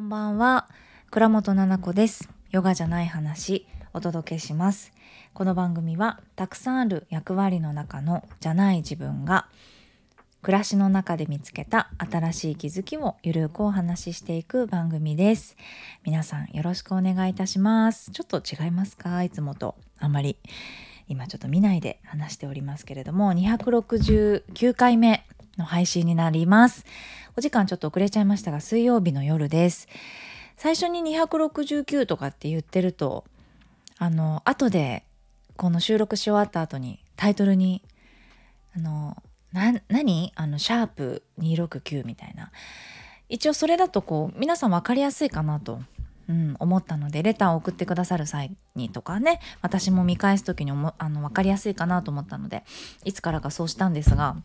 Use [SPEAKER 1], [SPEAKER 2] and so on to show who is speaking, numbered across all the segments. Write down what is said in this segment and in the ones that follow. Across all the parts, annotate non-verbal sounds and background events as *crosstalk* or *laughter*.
[SPEAKER 1] こんばんは。倉本々子です。ヨガじゃない話お届けします。この番組はたくさんある役割の中のじゃない自分が暮らしの中で見つけた新しい気づきをゆるくお話ししていく番組です。皆さんよろしくお願いいたします。ちょっと違いますか？いつもとあんまり。今ちょっと見ないで話しておりますけれども269回目の配信になります。お時間ちょっと遅れちゃいましたが水曜日の夜です。最初に269とかって言ってるとあの後でこの収録し終わった後にタイトルにあのな何？あのシャープ269みたいな。一応それだとこう皆さん分かりやすいかなと、うん、思ったのでレターを送ってくださる際にとかね私も見返す時にあの分かりやすいかなと思ったのでいつからかそうしたんですが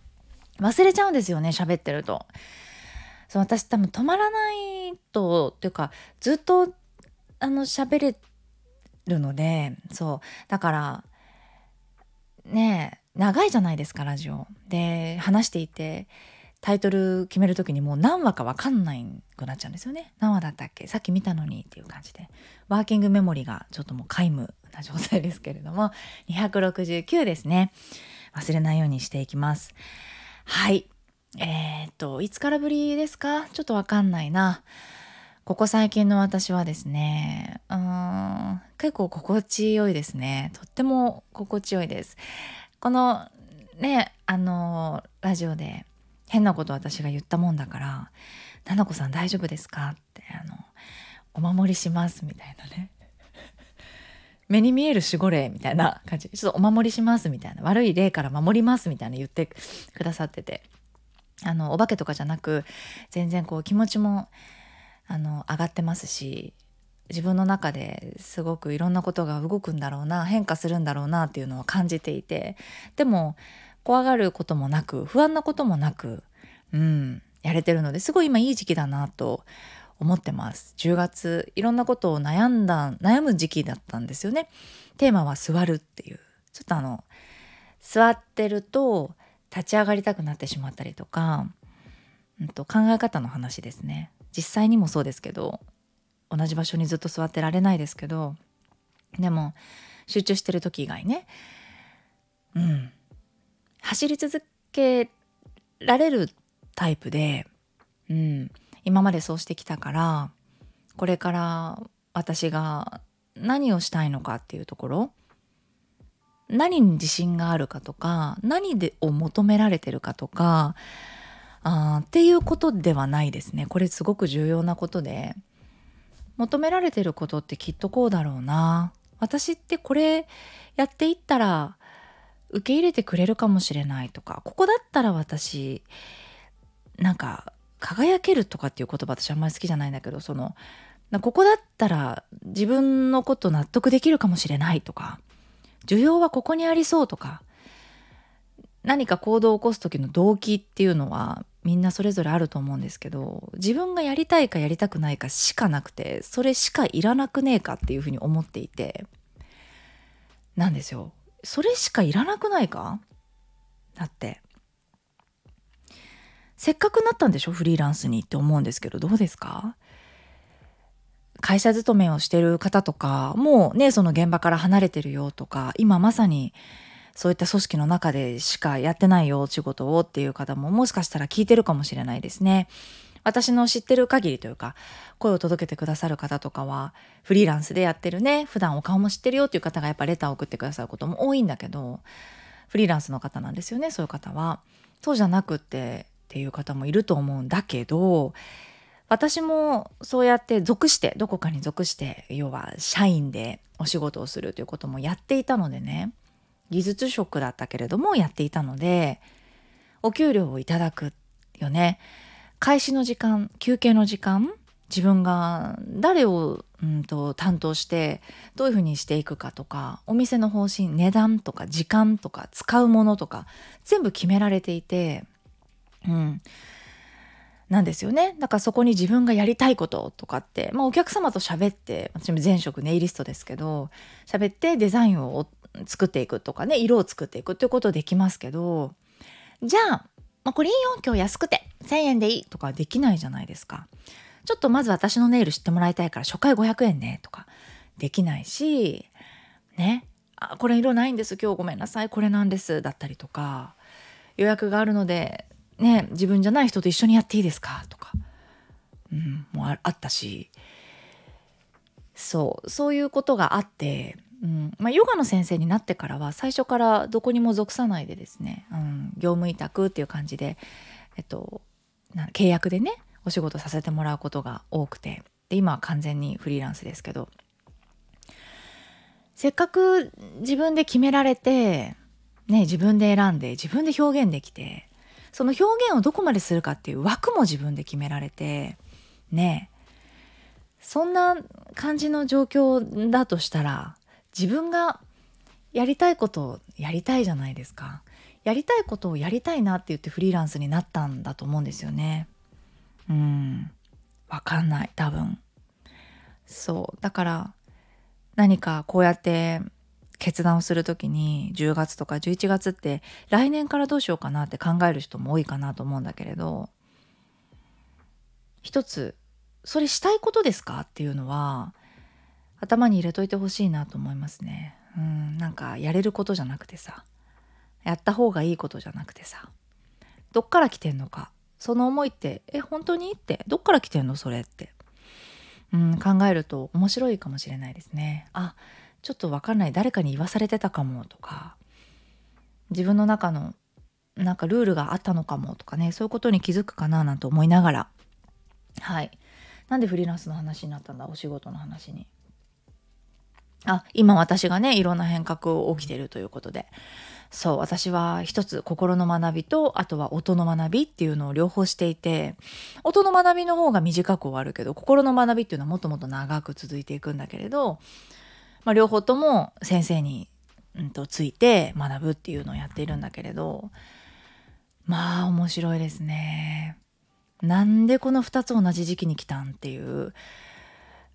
[SPEAKER 1] 忘れちゃうんですよね喋ってると。そう私多分止まらないとっていうかずっとあの喋れるのでそうだからねえ長いじゃないですかラジオ。で話していてタイトル決める時にもう何話か分かんないくなっちゃうんですよね。何話だったっけ？さっき見たのにっていう感じでワーキングメモリがちょっともう皆無な状態ですけれども269ですね忘れないようにしていきます。はいえー、っと、いつからぶりですか？ちょっとわかんないな。ここ最近の私はですね、うん、結構心地よいですね。とっても心地よいです。このね、あの、ラジオで変なこと私が言ったもんだから、ななこさん大丈夫ですか？って、あの、お守りしますみたいなね。*laughs* 目に見える守護霊みたいな感じ。ちょっとお守りしますみたいな。悪い霊から守りますみたいな言ってくださってて。あのお化けとかじゃなく全然こう気持ちもあの上がってますし自分の中ですごくいろんなことが動くんだろうな変化するんだろうなっていうのを感じていてでも怖がることもなく不安なこともなく、うん、やれてるのですごい今いい時期だなと思ってます。10月いろんなことを悩んだ悩む時期だったんですよね。テーマは座るっていう。ちょっとあの座ってると立ち上がりたくなってしまったりとか、うんと、考え方の話ですね。実際にもそうですけど同じ場所にずっと座ってられないですけどでも集中してる時以外ねうん走り続けられるタイプで、うん、今までそうしてきたからこれから私が何をしたいのかっていうところ何に自信があるかとか何でを求められてるかとかあっていうことではないですね。これすごく重要なことで。求められてることってきっとこうだろうな。私ってこれやっていったら受け入れてくれるかもしれないとかここだったら私なんか輝けるとかっていう言葉私あんまり好きじゃないんだけどそのここだったら自分のこと納得できるかもしれないとか需要はここにありそうとか何か行動を起こす時の動機っていうのはみんなそれぞれあると思うんですけど自分がやりたいかやりたくないかしかなくてそれしかいらなくねえかっていうふうに思っていてなんですよ。それしかいらなくないか？だって。せっかくなったんでしょ？フリーランスにって思うんですけどどうですか？会社勤めをしてる方とかもうねその現場から離れてるよとか今まさにそういった組織の中でしかやってないよ仕事をっていう方ももしかしたら聞いてるかもしれないですね。私の知ってる限りというか声を届けてくださる方とかはフリーランスでやってるね普段お顔も知ってるよっていう方がやっぱレターを送ってくださることも多いんだけどフリーランスの方なんですよねそういう方は。そうじゃなくてっていう方もいると思うんだけど私もそうやって属してどこかに属して要は社員でお仕事をするということもやっていたのでね技術職だったけれどもやっていたのでお給料をいただくよね。開始の時間休憩の時間自分が誰を、うんと、担当してどういうふうにしていくかとかお店の方針値段とか時間とか使うものとか全部決められていて、うん、なんですよねだからそこに自分がやりたいこととかって、まあ、お客様と喋って私も前職ネイリストですけど喋ってデザインを作っていくとかね色を作っていくっていうことできますけどじゃあ、まあ、これいいよ今日安くて1,000円でいいとかできないじゃないですか。ちょっとまず私のネイル知ってもらいたいから初回500円ねとかできないしねあこれ色ないんです今日ごめんなさいこれなんですだったりとか予約があるのでね自分じゃない人と一緒にやっていいですか？とか、うん、もうあったし。そう。そういうことがあってうん。まあ、ヨガの先生になってからは最初からどこにも属さないでですね、うん、業務委託っていう感じで、えっと、契約でねお仕事させてもらうことが多くて。で今は完全にフリーランスですけど。せっかく自分で決められて、ね、自分で選んで自分で表現できてその表現をどこまでするかっていう枠も自分で決められてねそんな感じの状況だとしたら自分がやりたいことをやりたいじゃないですか。やりたいことをやりたいなって言ってフリーランスになったんだと思うんですよね。うん。わかんない、多分。そう。だから、何かこうやって決断をする時に10月とか11月って来年からどうしようかなって考える人も多いかなと思うんだけれど一つそれしたいことですか？っていうのは頭に入れといてほしいなと思いますね。うん、なんかやれることじゃなくてさ、やった方がいいことじゃなくてさ、どっから来てんのか、その思いって、え、本当に？って、どっから来てんの？それって。うん、考えると面白いかもしれないですね。あ、ちょっとわかんない。誰かに言わされてたかもとか、自分の中のなんかルールがあったのかもとかね、そういうことに気づくかななんて思いながら、はい。なんでフリーランスの話になったんだ？お仕事の話に。あ、今私がね、いろんな変革を起きてるということで。そう、私は一つ心の学びと、あとは音の学びっていうのを両方していて、音の学びの方が短く終わるけど、心の学びっていうのはもっともっと長く続いていくんだけれど、まあ、両方とも先生に、うんと、ついて学ぶっていうのをやっているんだけれど、まあ面白いですね。なんでこの2つ同じ時期に来たんっていう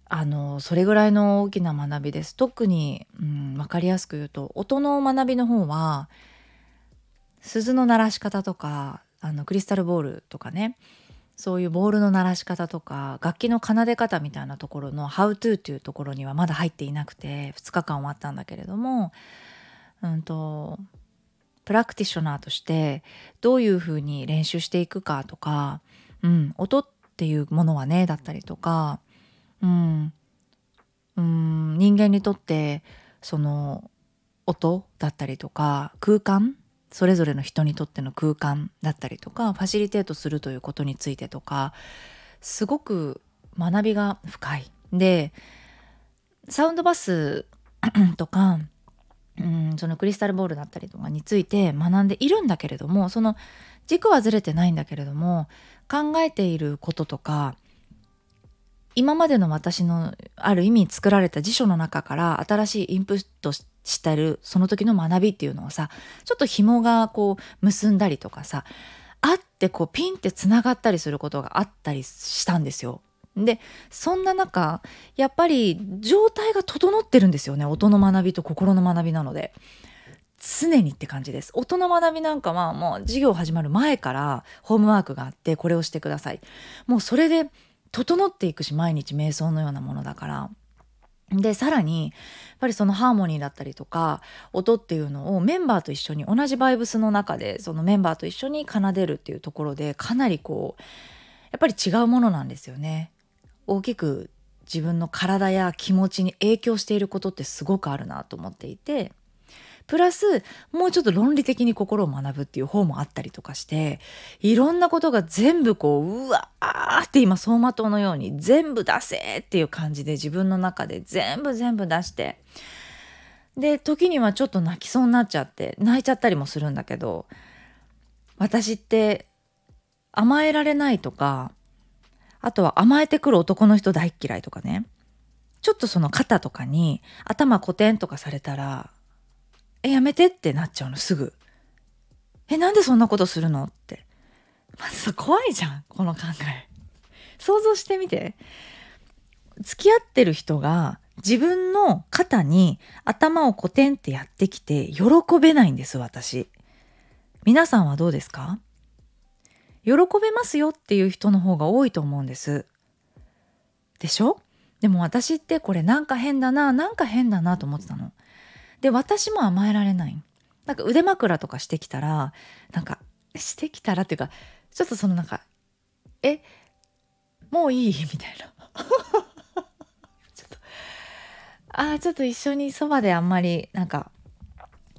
[SPEAKER 1] あのそれぐらいの大きな学びです特に、うん、分かりやすく言うと音の学びの方は鈴の鳴らし方とかあのクリスタルボールとかねそういうボールの鳴らし方とか楽器の奏で方みたいなところの「How to」っていうところにはまだ入っていなくて2日間終わったんだけれども、うんと、プラクティショナーとしてどういうふうに練習していくかとか、うん、音っていうものはねだったりとかうん、うん人間にとってその音だったりとか空間それぞれの人にとっての空間だったりとかファシリテートするということについてとかすごく学びが深い。でサウンドバス *coughs* とかうんそのクリスタルボールだったりとかについて学んでいるんだけれどもその軸はずれてないんだけれども考えていることとか今までの私のある意味作られた辞書の中から新しいインプットしてるその時の学びっていうのをさちょっと紐がこう結んだりとかさあってこうピンってつながったりすることがあったりしたんですよ。でそんな中やっぱり状態が整ってるんですよね音の学びと心の学びなので。常にって感じです。音の学びなんかはもう授業始まる前からホームワークがあってこれをしてください。もうそれで整っていくし毎日瞑想のようなものだから。でさらにやっぱりそのハーモニーだったりとか音っていうのをメンバーと一緒に同じバイブスの中でそのメンバーと一緒に奏でるっていうところでかなりこうやっぱり違うものなんですよね。大きく自分の体や気持ちに影響していることってすごくあるなと思っていてプラスもうちょっと論理的に心を学ぶっていう方もあったりとかしていろんなことが全部こううわーって今走馬灯のように全部出せっていう感じで自分の中で全部全部出してで時にはちょっと泣きそうになっちゃって泣いちゃったりもするんだけど私って甘えられないとかあとは甘えてくる男の人大嫌いとかねちょっとその肩とかに頭コテンとかされたらえ、やめてってなっちゃうの、すぐ。え、なんでそんなことするのって。まずさ、怖いじゃん、この考え。想像してみて。付き合ってる人が自分の肩に頭をコテンってやってきて喜べないんです、私。皆さんはどうですか？喜べますよっていう人の方が多いと思うんです。でしょ？でも私ってこれなんか変だななんか変だなと思ってたの。で私も甘えられない。なんか腕枕とかしてきたらなんかしてきたらっていうかちょっとそのなんか「えもういい? *laughs*」みたいな。*laughs* ちょっとああちょっと一緒にそばであんまりなんか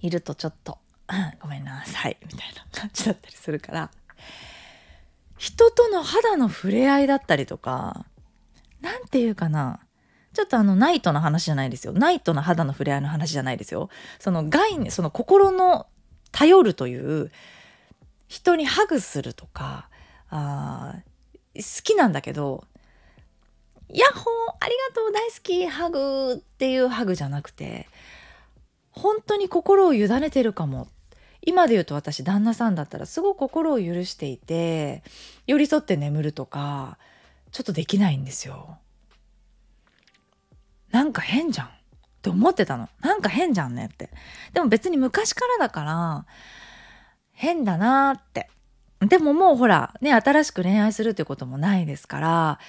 [SPEAKER 1] いるとちょっと「*laughs* ごめんなさい」みたいな感じだったりするから。人との肌の触れ合いだったりとか何て言うかな。ちょっとあのナイトの話じゃないですよ。ナイトの肌の触れ合いの話じゃないですよ。その概念その心の頼るという人にハグするとかあ好きなんだけど「ヤッホーありがとう大好きハグ」っていうハグじゃなくて本当に心を委ねてるかも。今で言うと私旦那さんだったらすごく心を許していて寄り添って眠るとかちょっとできないんですよ。なんか変じゃんって思ってたの。なんか変じゃんねって。でも別に昔からだから変だなって。でももうほらね新しく恋愛するってこともないですから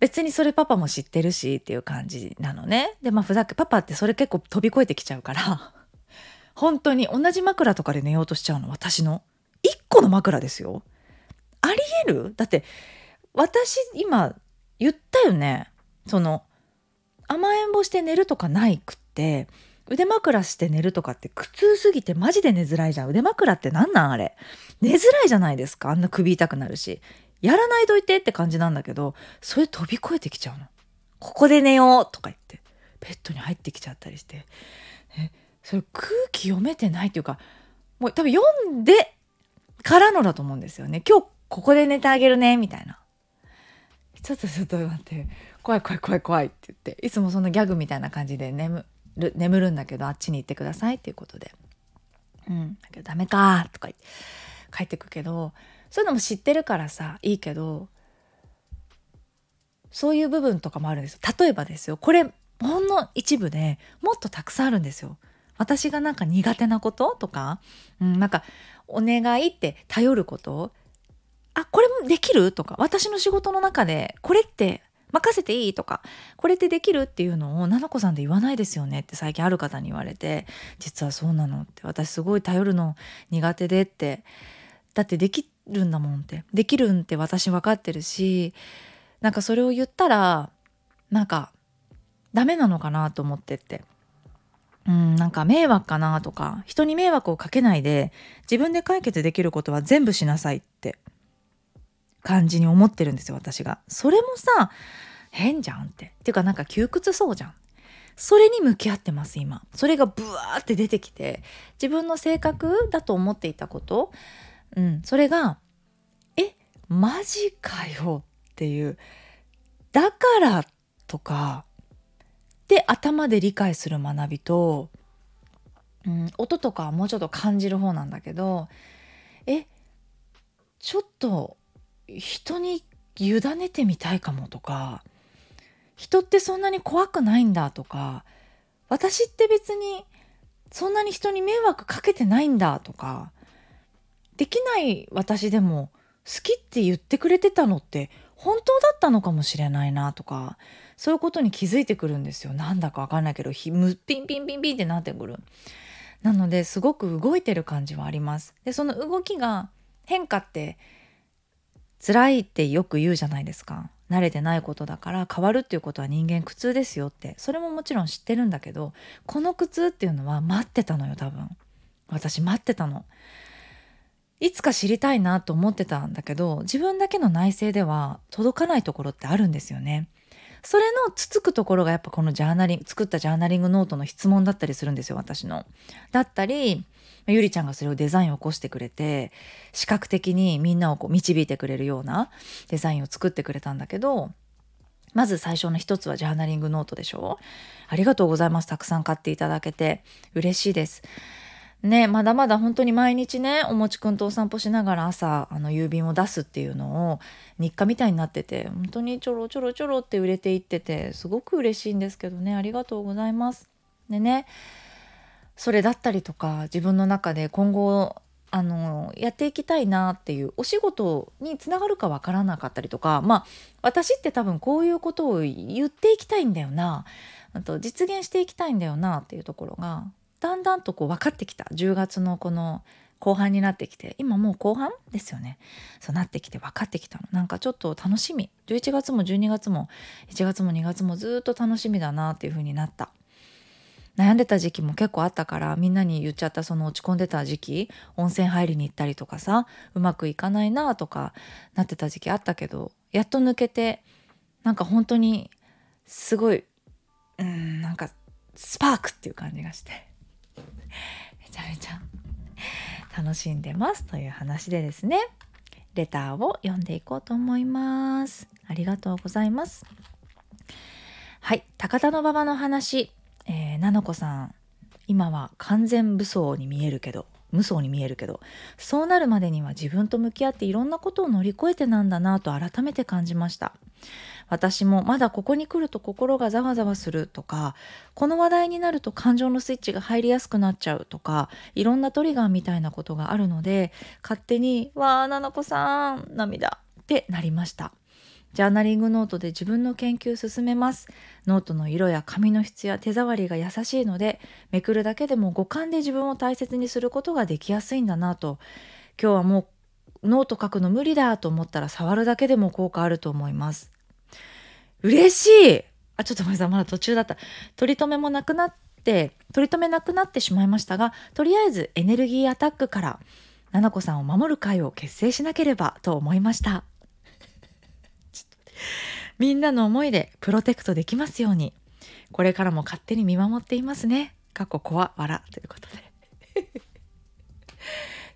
[SPEAKER 1] 別にそれパパも知ってるしっていう感じなのね。でまあふざけパパってそれ結構飛び越えてきちゃうから *laughs* 本当に同じ枕とかで寝ようとしちゃうの私の1個の枕ですよ。ありえる？だって私今言ったよねその甘えん坊して寝るとかないくって腕枕して寝るとかって苦痛すぎてマジで寝づらいじゃん。腕枕って何なんあれ。寝づらいじゃないですか。あんな首痛くなるし。やらないといてって感じなんだけどそれ飛び越えてきちゃうの。ここで寝ようとか言って。ベッドに入ってきちゃったりして。えそれ空気読めてないっていうかもう多分読んでからのだと思うんですよね。今日ここで寝てあげるねみたいな。ちょっとちょっと待って。怖い怖い怖い怖いって言っていつもそのギャグみたいな感じで眠る眠るんだけどあっちに行ってくださいっていうことで。うん。だけどダメかとか言って帰ってくけどそういうのも知ってるからさいいけどそういう部分とかもあるんですよ。例えばですよこれほんの一部でもっとたくさんあるんですよ。私がなんか苦手なこととか、うん、なんかお願いって頼ることあこれもできるとか私の仕事の中でこれって任せていいとかこれってできるっていうのを菜々子さんで言わないですよねって最近ある方に言われて実はそうなのって私すごい頼るの苦手でって。だってできるんだもんって。できるんって私分かってるしなんかそれを言ったらなんかダメなのかなと思ってって。うんなんか迷惑かなとか人に迷惑をかけないで自分で解決できることは全部しなさいって。感じに思ってるんですよ私が。それもさ変じゃんって。っていうかなんか窮屈そうじゃん。それに向き合ってます今。それがブワーって出てきて自分の性格だと思っていたこと、うん、それがえマジかよっていうだからとかで頭で理解する学びと、うん、音とかはもうちょっと感じる方なんだけどえちょっと人に委ねてみたいかもとか人ってそんなに怖くないんだとか私って別にそんなに人に迷惑かけてないんだとかできない私でも好きって言ってくれてたのって本当だったのかもしれないなとかそういうことに気づいてくるんですよ。なんだかわかんないけどひむピンピンピンピンってなってくる。なのですごく動いてる感じはあります。でその動きが変化って辛いってよく言うじゃないですか。慣れてないことだから変わるっていうことは人間苦痛ですよって。それももちろん知ってるんだけどこの苦痛っていうのは待ってたのよ多分。私待ってたの。いつか知りたいなと思ってたんだけど自分だけの内政では届かないところってあるんですよね。それのつつくところがやっぱこのジャーナリング作ったジャーナリングノートの質問だったりするんですよ私の。だったりゆりちゃんがそれをデザインを起こしてくれて視覚的にみんなをこう導いてくれるようなデザインを作ってくれたんだけどまず最初の一つはジャーナリングノートでしょ。ありがとうございます。たくさん買っていただけて嬉しいです。ねまだまだ本当に毎日ねおもちくんとお散歩しながら朝あの郵便を出すっていうのを日課みたいになってて本当にちょろちょろちょろって売れていっててすごく嬉しいんですけどねありがとうございます。でねそれだったりとか自分の中で今後あのやっていきたいなっていうお仕事につながるかわからなかったりとかまあ私って多分こういうことを言っていきたいんだよなあと実現していきたいんだよなっていうところがだんだんとこう分かってきた。10月のこの後半になってきて今もう後半ですよね。そうなってきて分かってきたの。なんかちょっと楽しみ。11月も12月も1月も2月もずっと楽しみだなっていう風になった。悩んでた時期も結構あったからみんなに言っちゃったその落ち込んでた時期。温泉入りに行ったりとかさうまくいかないなとかなってた時期あったけどやっと抜けてなんか本当にすごいうんなんかスパークっていう感じがして。めちゃめちゃ楽しんでますという話でですね。レターを読んでいこうと思います。ありがとうございます。はい高田の馬場の話。えー、なのこさん。今は完全武装に見えるけど無双に見えるけどそうなるまでには自分と向き合っていろんなことを乗り越えてなんだなと改めて感じました。私もまだここに来ると心がざわざわするとかこの話題になると感情のスイッチが入りやすくなっちゃうとかいろんなトリガーみたいなことがあるので勝手に「わあななこさん涙」ってなりましたジャーナリングノートで自分の研究進めます。ノートの色や紙の質や手触りが優しいので、めくるだけでも五感で自分を大切にすることができやすいんだなと。今日はもうノート書くの無理だと思ったら触るだけでも効果あると思います。嬉しいあ、ちょっとごめんなさい。まだ途中だった。取り留めもなくなって、取り留めなくなってしまいましたが、とりあえずエネルギーアタックから、ななこさんを守る会を結成しなければと思いました。*laughs* みんなの思いでプロテクトできますように。これからも勝手に見守っていますね。過去子は笑ということで。*laughs*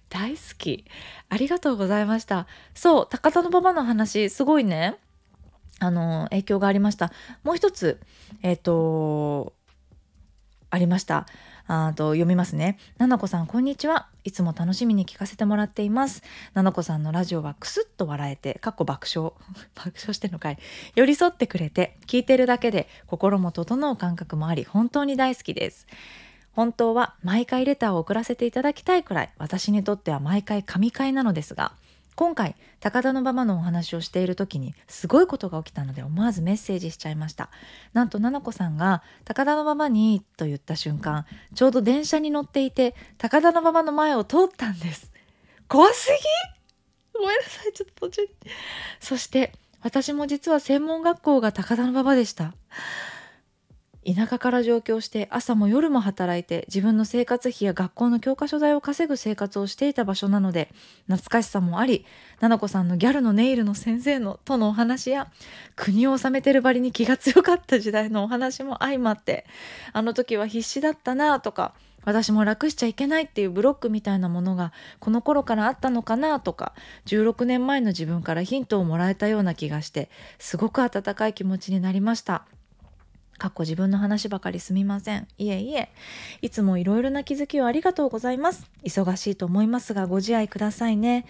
[SPEAKER 1] 大好き。ありがとうございました。そう、高田の馬場の話、すごいね。あの、影響がありました。もう一つ、えっ、ー、と、ありました。あと読みますね。ななこさん、こんにちは。いつも楽しみに聞かせてもらっています。ななこさんのラジオはクスッと笑えて、かっこ爆笑。*laughs* 爆笑してんのかい。寄り添ってくれて、聞いてるだけで心も整う感覚もあり、本当に大好きです。本当は毎回レターを送らせていただきたいくらい、私にとっては毎回神回なのですが、今回高田馬場のお話をしている時にすごいことが起きたので思わずメッセージしちゃいました。なんと奈々子さんが高田馬場にと言った瞬間ちょうど電車に乗っていて高田馬場の前を通ったんです。怖すぎ！ごめんなさいちょっと途中に。そして私も実は専門学校が高田馬場でした。田舎から上京して朝も夜も働いて自分の生活費や学校の教科書代を稼ぐ生活をしていた場所なので懐かしさもあり菜々子さんのギャルのネイルの先生のとのお話や国を治めてるばりに気が強かった時代のお話も相まってあの時は必死だったなとか私も楽しちゃいけないっていうブロックみたいなものがこの頃からあったのかなとか16年前の自分からヒントをもらえたような気がしてすごく温かい気持ちになりました。かっこ自分の話ばかりすみません。いえいえ。いつもいろいろな気づきをありがとうございます。忙しいと思いますが、ご自愛くださいね。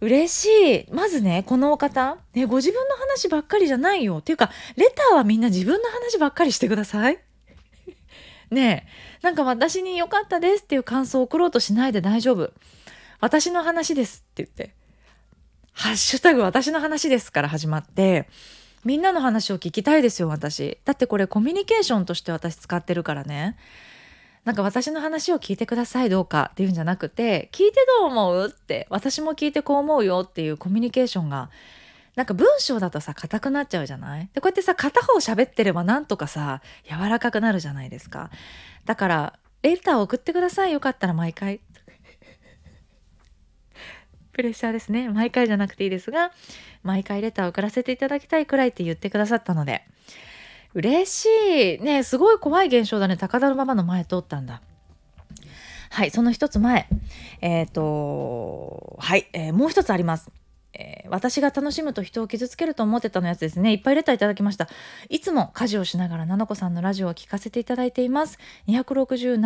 [SPEAKER 1] 嬉しい。まずね、このお方、ね、ご自分の話ばっかりじゃないよ。っていうか、レターはみんな自分の話ばっかりしてください。*laughs* ねえ、なんか私に良かったですっていう感想を送ろうとしないで大丈夫。私の話ですって言って、ハッシュタグ私の話ですから始まって、みんなの話を聞きたいですよ私。だってこれコミュニケーションとして私使ってるからね。なんか私の話を聞いてくださいどうかっていうんじゃなくて聞いてどう思うって私も聞いてこう思うよっていうコミュニケーションがなんか文章だとさ硬くなっちゃうじゃない？でこうやってさ片方喋ってればなんとかさ柔らかくなるじゃないですか。だからレターを送ってくださいよかったら毎回。プレッシャーですね。毎回じゃなくていいですが毎回レターを送らせていただきたいくらいって言ってくださったので。嬉しい。ねすごい怖い現象だね。高田馬場の前通ったんだ。はいその一つ前。えっ、ー、とはい、えー、もう一つあります。えー、私が楽しむと人を傷つけると思ってたのやつですね。いっぱいレターいただきました。いつも家事をしながら、ななこさんのラジオを聞かせていただいています。267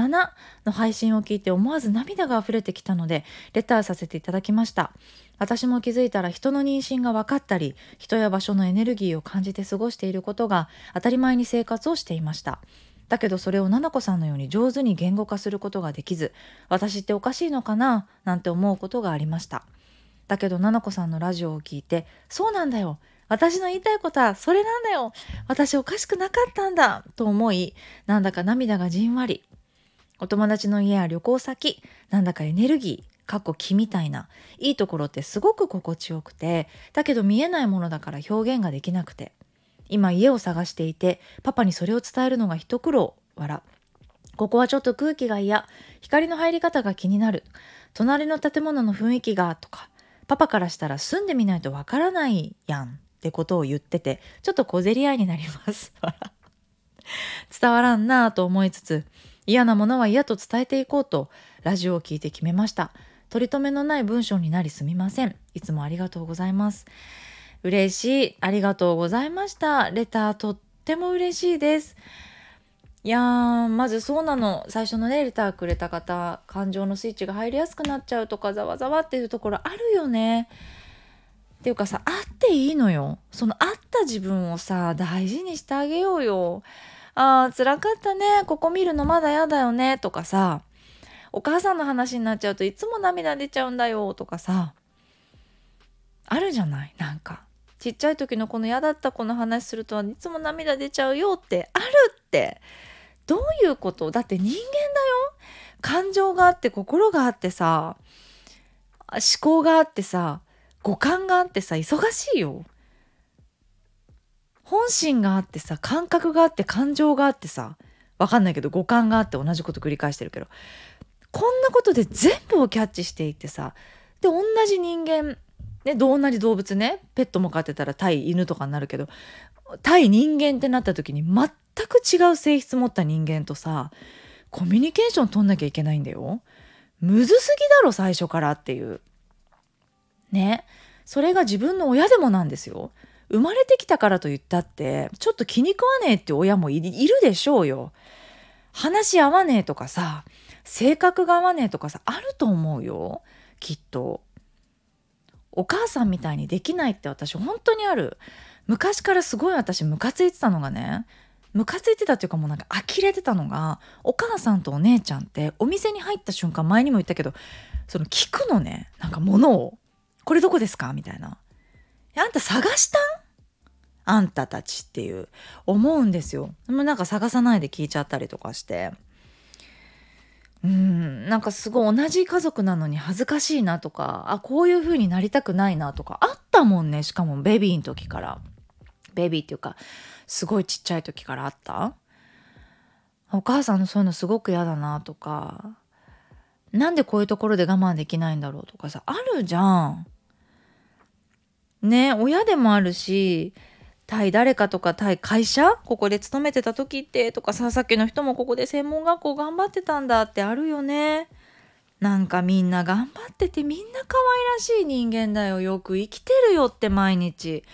[SPEAKER 1] の配信を聞いて思わず涙が溢れてきたので、レターさせていただきました。私も気づいたら人の妊娠が分かったり、人や場所のエネルギーを感じて過ごしていることが当たり前に生活をしていました。だけどそれを奈々子さんのように上手に言語化することができず私っておかしいのかななんて思うことがありましただけど奈々子さんのラジオを聞いてそうなんだよ。私の言いたいことはそれなんだよ。私おかしくなかったんだ。と思いなんだか涙がじんわり。お友達の家や旅行先なんだかエネルギーかっこ気みたいないいところってすごく心地よくてだけど見えないものだから表現ができなくて。今家を探していてパパにそれを伝えるのが一苦労笑ここはちょっと空気が嫌光の入り方が気になる。隣の建物の雰囲気がとかパパからしたら住んでみないとわからないやんってことを言っててちょっと小競り合いになります *laughs* 伝わらんなぁと思いつつ嫌なものは嫌と伝えていこうとラジオを聞いて決めました取り留めのない文章になりすみませんいつもありがとうございます嬉しい。ありがとうございました。レターとっても嬉しいです。いやー、まずそうなの。最初のね、レターくれた方、感情のスイッチが入りやすくなっちゃうとか、ざわざわっていうところあるよね。っていうかさ、あっていいのよ。そのあった自分をさ、大事にしてあげようよ。あー、辛かったね。ここ見るのまだやだよね。とかさ、お母さんの話になっちゃうといつも涙出ちゃうんだよ。とかさ、あるじゃない？なんか。ちっちゃい時のこの嫌だった子の話するといつも涙出ちゃうよってあるってどういうこと？だって人間だよ。感情があって心があってさ思考があってさ五感があってさ忙しいよ。本心があってさ感覚があって感情があってさわかんないけど五感があって同じこと繰り返してるけどこんなことで全部をキャッチしていってさで同じ人間ね、同じ動物ねペットも飼ってたら対犬とかになるけど対人間ってなった時に全く違う性質持った人間とさコミュニケーション取んなきゃいけないんだよ。むずすぎだろ最初からっていう。ねそれが自分の親でもなんですよ。生まれてきたからと言ったってちょっと気に食わねえって親もいるでしょうよ。話し合わねえとかさ性格が合わねえとかさあると思うよきっと。お母さんみたいにできないって私本当にある昔からすごい私ムカついてたのがねムカついてたっていうかもうなんか呆れてたのがお母さんとお姉ちゃんってお店に入った瞬間前にも言ったけどその聞くのねなんか物を「これどこですか?」みたいな「あんた探したん？あんたたち」っていう思うんですよ。でもなんか探さないで聞いちゃったりとかしてうんなんかすごい同じ家族なのに恥ずかしいなとかあこういう風になりたくないなとかあったもんねしかもベビーの時からベビーっていうかすごいちっちゃい時からあったお母さんのそういうのすごく嫌だなとかなんでこういうところで我慢できないんだろうとかさあるじゃん。ね親でもあるし対誰かとか対会社？ここで勤めてた時ってとかささっきの人もここで専門学校頑張ってたんだってあるよね。なんかみんな頑張っててみんな可愛らしい人間だよ。よく生きてるよって毎日。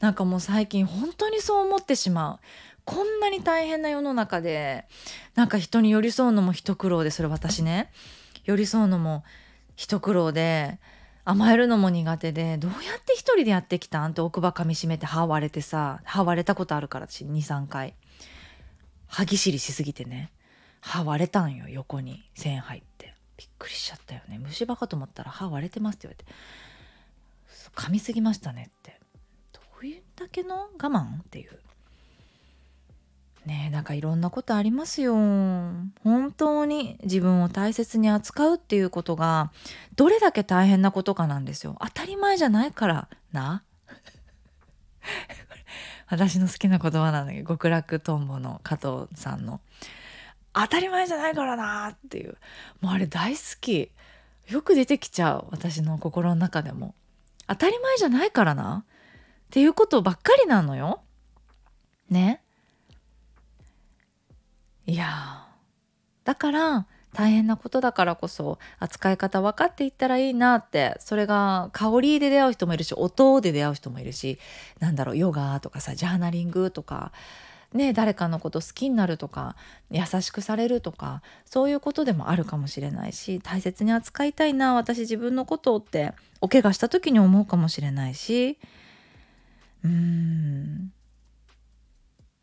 [SPEAKER 1] なんかもう最近本当にそう思ってしまう。こんなに大変な世の中で。なんか人に寄り添うのも一苦労でそれ私ね。寄り添うのも一苦労で。甘えるのも苦手でどうやって一人でやってきたんって奥歯噛みしめて歯割れてさ歯割れたことあるから私23回。歯ぎしりしすぎてね。歯割れたんよ横に。線入って。びっくりしちゃったよね。虫歯かと思ったら歯割れてますって言われて。噛みすぎましたねって。どういうだけの我慢っていう。ねえなんかいろんなことありますよ。本当に自分を大切に扱うっていうことがどれだけ大変なことかなんですよ。当たり前じゃないからな。*laughs* 私の好きな言葉なんだけど極楽とんぼの加藤さんの「当たり前じゃないからな」っていう。もうあれ大好き。よく出てきちゃう。私の心の中でも。当たり前じゃないからなっていうことばっかりなのよ。ね。いやだから大変なことだからこそ扱い方分かっていったらいいなってそれが香りで出会う人もいるし音で出会う人もいるしなんだろうヨガとかさジャーナリングとかね誰かのこと好きになるとか優しくされるとかそういうことでもあるかもしれないし大切に扱いたいな私自分のことってお怪我した時に思うかもしれないし。うーん。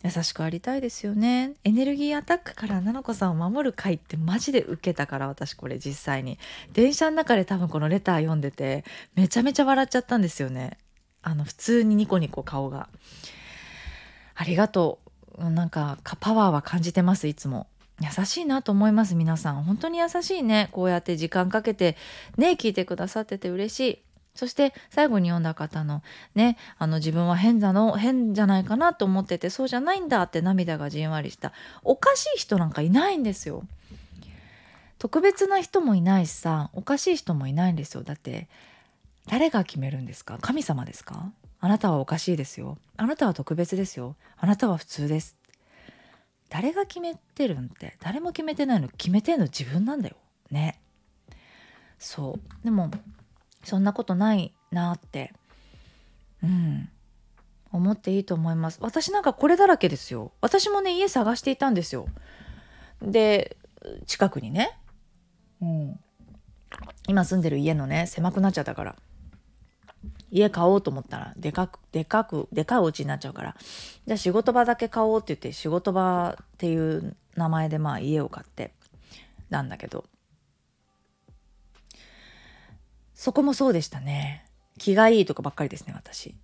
[SPEAKER 1] 優しくありたいですよね。エネルギーアタックから奈々子さんを守る会ってマジで受けたから私これ実際に。電車の中で多分このレター読んでてめちゃめちゃ笑っちゃったんですよね。あの普通にニコニコ顔が。ありがとう。なんかパワーは感じてますいつも。優しいなと思います皆さん。本当に優しいね。こうやって時間かけてね聞いてくださってて嬉しい。そして最後に読んだ方のねあの自分は変だの変じゃないかなと思っててそうじゃないんだって涙がじんわりした。おかしい人なんかいないんですよ。特別な人もいないしさおかしい人もいないんですよ。だって誰が決めるんですか？神様ですか？あなたはおかしいですよ。あなたは特別ですよ。あなたは普通です。誰が決めてるんって誰も決めてないの決めてんの自分なんだよ。ね。そう。でもそんなことないなってうん思っていいと思います。私なんかこれだらけですよ。私もね家探していたんですよ。で近くにねうん今住んでる家のね狭くなっちゃったから家買おうと思ったらでかくでかくでかいお家になっちゃうからじゃあ仕事場だけ買おうって言って仕事場っていう名前でまあ家を買ってなんだけどそこもそうでしたね気がいいとかばっかりですね私、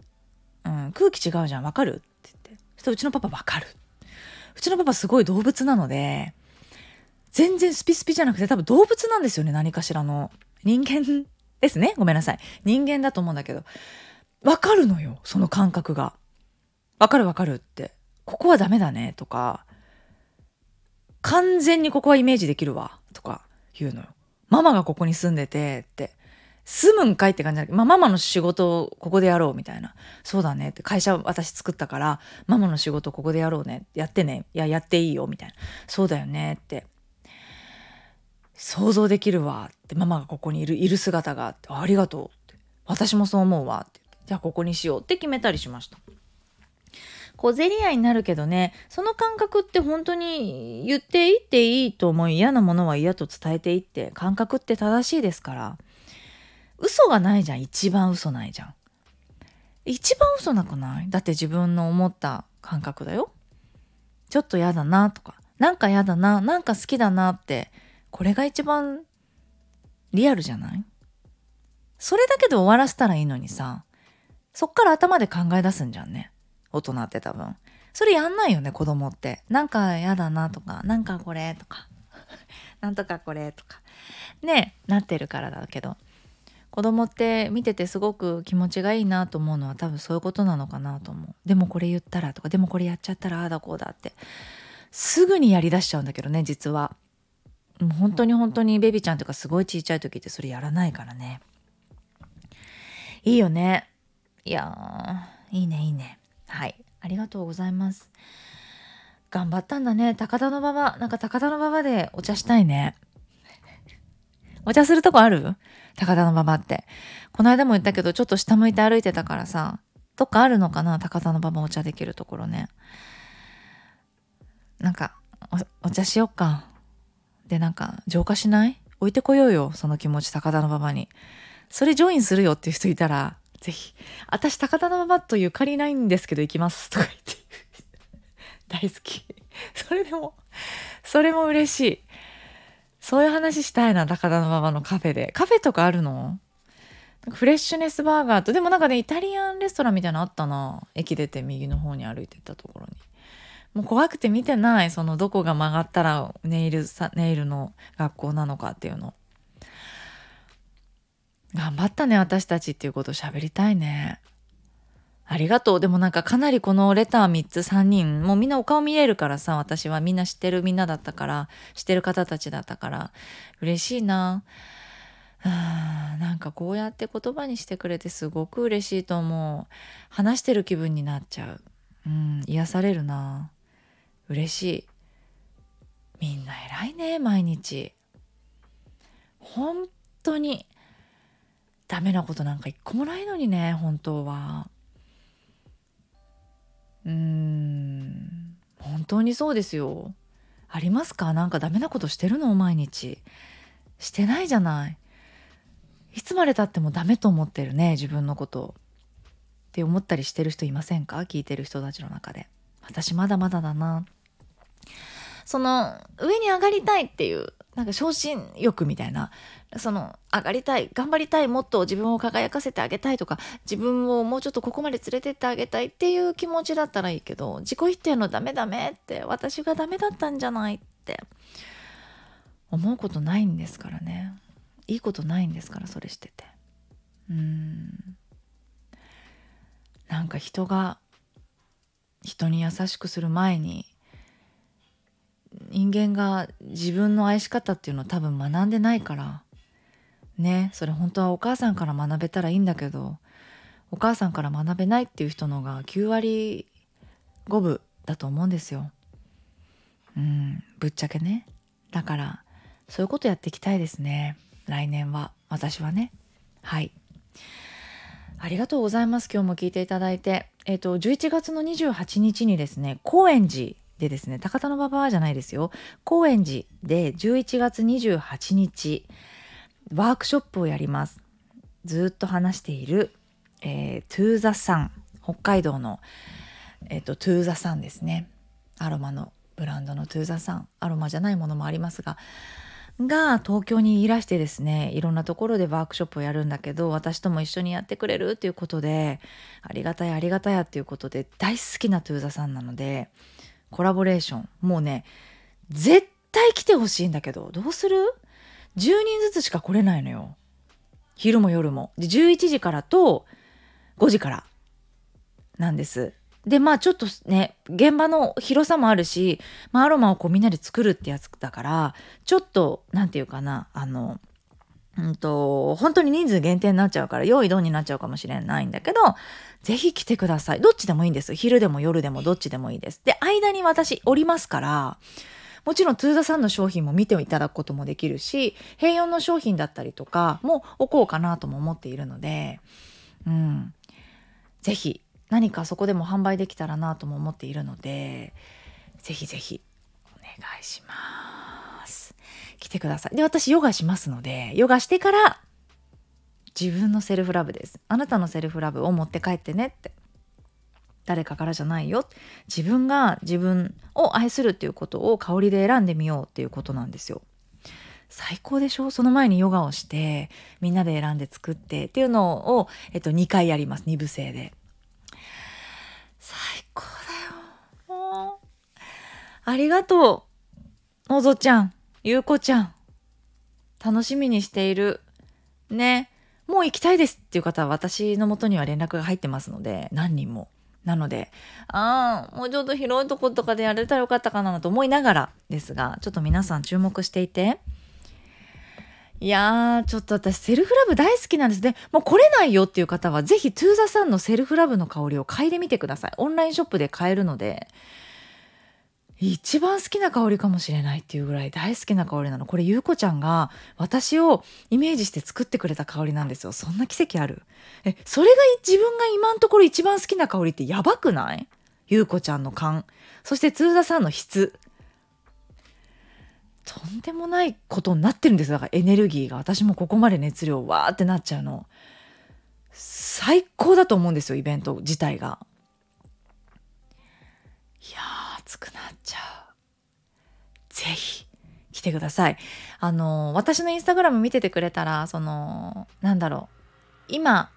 [SPEAKER 1] うん、空気違うじゃんわかるって言ってそしたらうちのパパわかるうちのパパすごい動物なので全然スピスピじゃなくて多分動物なんですよね何かしらの人間ですね。ごめんなさい。人間だと思うんだけど、わかるのよ、その感覚が。わかるわかるって。ここはダメだね、とか、完全にここはイメージできるわ、とか言うのよ。ママがここに住んでて、って。住むんかいって感じだけど、まあ、ママの仕事をここでやろうみたいな。そうだねって。会社私作ったから、ママの仕事ここでやろうね。やってね。いや、やっていいよ。みたいな。そうだよねって。想像できるわってママがここにいるいる姿があってありがとうって私もそう思うわってじゃあここにしようって決めたりしました小競り合いになるけどねその感覚って本当に言っていっていいと思い嫌なものは嫌と伝えていって感覚って正しいですから嘘がないじゃん一番嘘ないじゃん一番嘘なくない？だって自分の思った感覚だよちょっと嫌だなとかなんか嫌だななんか好きだなってこれが一番リアルじゃない？それだけで終わらせたらいいのにさ、そっから頭で考え出すんじゃんね。大人って多分。それやんないよね、子供って。なんか嫌だなとか、なんかこれとか、*laughs* なんとかこれとか。ね、なってるからだけど。子供って見ててすごく気持ちがいいなと思うのは多分そういうことなのかなと思う。でもこれ言ったらとか、でもこれやっちゃったらああだこうだって。すぐにやりだしちゃうんだけどね、実は。もう本当に本当にベビちゃんとかすごいちいちゃい時ってそれやらないからね。いいよね。いやいいねいいね。はい。ありがとうございます。頑張ったんだね。高田の馬場。なんか高田の馬場でお茶したいね。お茶するとこある？高田馬場って。この間も言ったけど、ちょっと下向いて歩いてたからさ、どっかあるのかな？高田馬場お茶できるところね。なんかお、お茶しよっか。でなんか浄化しない？置いてこようよその気持ち高田馬場に。それジョインするよっていう人いたらぜひ。私高田馬場とゆかりないんですけど行きますとか言って。*laughs* 大好き。それでもそれも嬉しい。そういう話したいな高田馬場のカフェで。カフェとかあるの？フレッシュネスバーガーとでもなんかねイタリアンレストランみたいなのあったな。駅出て右の方に歩いてったところに。もう怖くて見てないそのどこが曲がったらネイルさネイルの学校なのかっていうの。頑張ったね私たちっていうことを喋りたいね。ありがとう。でもなんかかなりこのレター3つ3人もうみんなお顔見えるからさ私はみんな知ってるみんなだったから知ってる方たちだったから嬉しいな。あなんかこうやって言葉にしてくれてすごく嬉しいと思う。話してる気分になっちゃう。うん癒されるな。嬉しい。みんな偉いね毎日。本当にダメなことなんか一個もないのにね本当は。うーん。本当にそうですよ。ありますか？なんかダメなことしてるの？毎日。してないじゃない。いつまでたってもダメと思ってるね自分のこと。って思ったりしてる人いませんか？聞いてる人たちの中で。私まだまだだな。その上に上がりたいっていうなんか昇進欲みたいなその上がりたい頑張りたいもっと自分を輝かせてあげたいとか自分をもうちょっとここまで連れてってあげたいっていう気持ちだったらいいけど自己否定のダメダメって私がダメだったんじゃないって思うことないんですからね。いいことないんですからそれしてて。うん。なんか人が人に優しくする前に人間が自分の愛し方っていうのを多分学んでないからねそれ本当はお母さんから学べたらいいんだけどお母さんから学べないっていう人のが9割5分だと思うんですよ。うんぶっちゃけね。だからそういうことやっていきたいですね。来年は。私はね。はい。ありがとうございます。今日も聞いていただいて。えっ、ー、と11月の28日にですね高円寺でですね高田馬場じゃないですよ。高円寺で11月28日。ワークショップをやります。ずっと話している、えー、トゥーザサン北海道の、えーと、トゥーザサンですね。アロマのブランドのトゥーザサン。アロマじゃないものもありますがが東京にいらしてですねいろんなところでワークショップをやるんだけど私とも一緒にやってくれるっていうことでありがたいありがたいやっていうことで大好きなトゥーザさんなのでコラボレーション。もうね絶対来てほしいんだけどどうする？?10 人ずつしか来れないのよ。昼も夜も。で11時からと5時からなんです。でまあちょっとね現場の広さもあるし、まあ、アロマをこうみんなで作るってやつだからちょっと何て言うかなあのうんと本当に人数限定になっちゃうから用意どんになっちゃうかもしれないんだけどぜひ来てください。どっちでもいいんです。昼でも夜でもどっちでもいいです。で間に私おりますからもちろんトゥーザさんの商品も見ていただくこともできるし併用の商品だったりとかも置こうかなとも思っているのでうん。ぜひ何かそこでも販売できたらなとも思っているのでぜひぜひお願いします。来てください。で私ヨガしますのでヨガしてから自分のセルフラブです。あなたのセルフラブを持って帰ってねって。誰かからじゃないよ自分が自分を愛するっていうことを香りで選んでみようっていうことなんですよ最高でしょ？その前にヨガをしてみんなで選んで作ってっていうのを、えっと、2回やります2部制で最高だよ。もう。ありがとう。のぞちゃん、ゆうこちゃん。楽しみにしている。ね。もう行きたいですっていう方は私のもとには連絡が入ってますので、何人も。なので、ああ、もうちょっと広いとことかでやれたらよかったかなと思いながらですが、ちょっと皆さん注目していて、いやー、ちょっと私セルフラブ大好きなんですね。もう来れないよっていう方は、ぜひトゥーザさんのセルフラブの香りを嗅いでみてください。オンラインショップで買えるので、一番好きな香りかもしれないっていうぐらい大好きな香りなの。これ、ゆうこちゃんが私をイメージして作ってくれた香りなんですよ。そんな奇跡ある？え、それが自分が今のところ一番好きな香りってやばくない？ゆうこちゃんの勘。そしてツーザさんの質。とんでもないことになってるんですだからエネルギーが私もここまで熱量わーってなっちゃうの最高だと思うんですよイベント自体がいやー熱くなっちゃうぜひ来てくださいあの私のインスタグラム見ててくれたらそのなんだろう今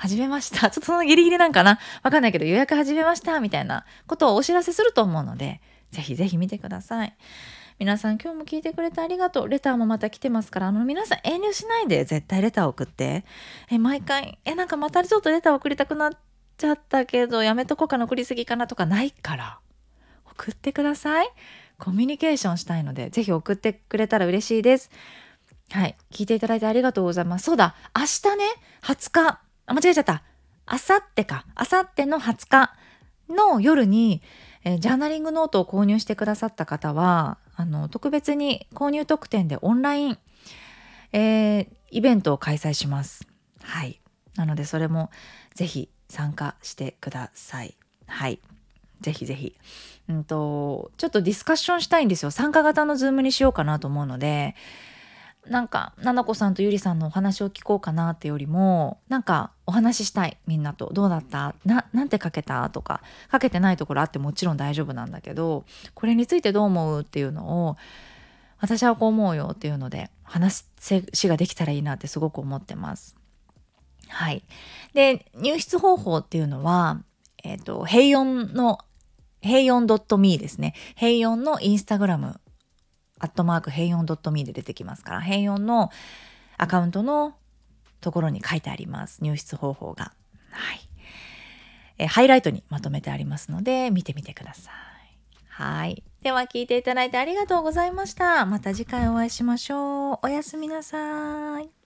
[SPEAKER 1] 始めました。*laughs* ちょっとそのギリギリなんかなわかんないけど予約始めましたみたいなことをお知らせすると思うので、ぜひぜひ見てください。皆さん今日も聞いてくれてありがとう。レターもまた来てますから、あの皆さん遠慮しないで絶対レター送って。え、毎回、え、なんかまたちょっとレター送りたくなっちゃったけど、やめとこうかな、送りすぎかなとかないから。送ってください。コミュニケーションしたいので、ぜひ送ってくれたら嬉しいです。はい。聞いていただいてありがとうございます。そうだ、明日ね、20日、あ、間違えちゃった。あさってか、あさっての20日の夜に、えー、ジャーナリングノートを購入してくださった方は、あの特別に購入特典でオンライン、えー、イベントを開催します。はい。なのでそれもぜひ参加してください。はい。ぜひぜひ。うんと、ちょっとディスカッションしたいんですよ。参加型のズームにしようかなと思うので、なんか、ななこさんとゆりさんのお話を聞こうかなってよりも、なんかお話ししたい、みんなと。どうだった？な、なんて書けた？とか、書けてないところあってもちろん大丈夫なんだけど、これについてどう思うっていうのを、私はこう思うよっていうので、話しができたらいいなってすごく思ってます。はい。で、入室方法っていうのは、えっ、ー、と、平4の、平4 .me ですね。平4のインスタグラムアットマーク平4 .me で出てきますから、平4のアカウントのところに書いてあります。入室方法が。はい。えハイライトにまとめてありますので、見てみてください。はい。では聞いていただいてありがとうございました。また次回お会いしましょう。おやすみなさい。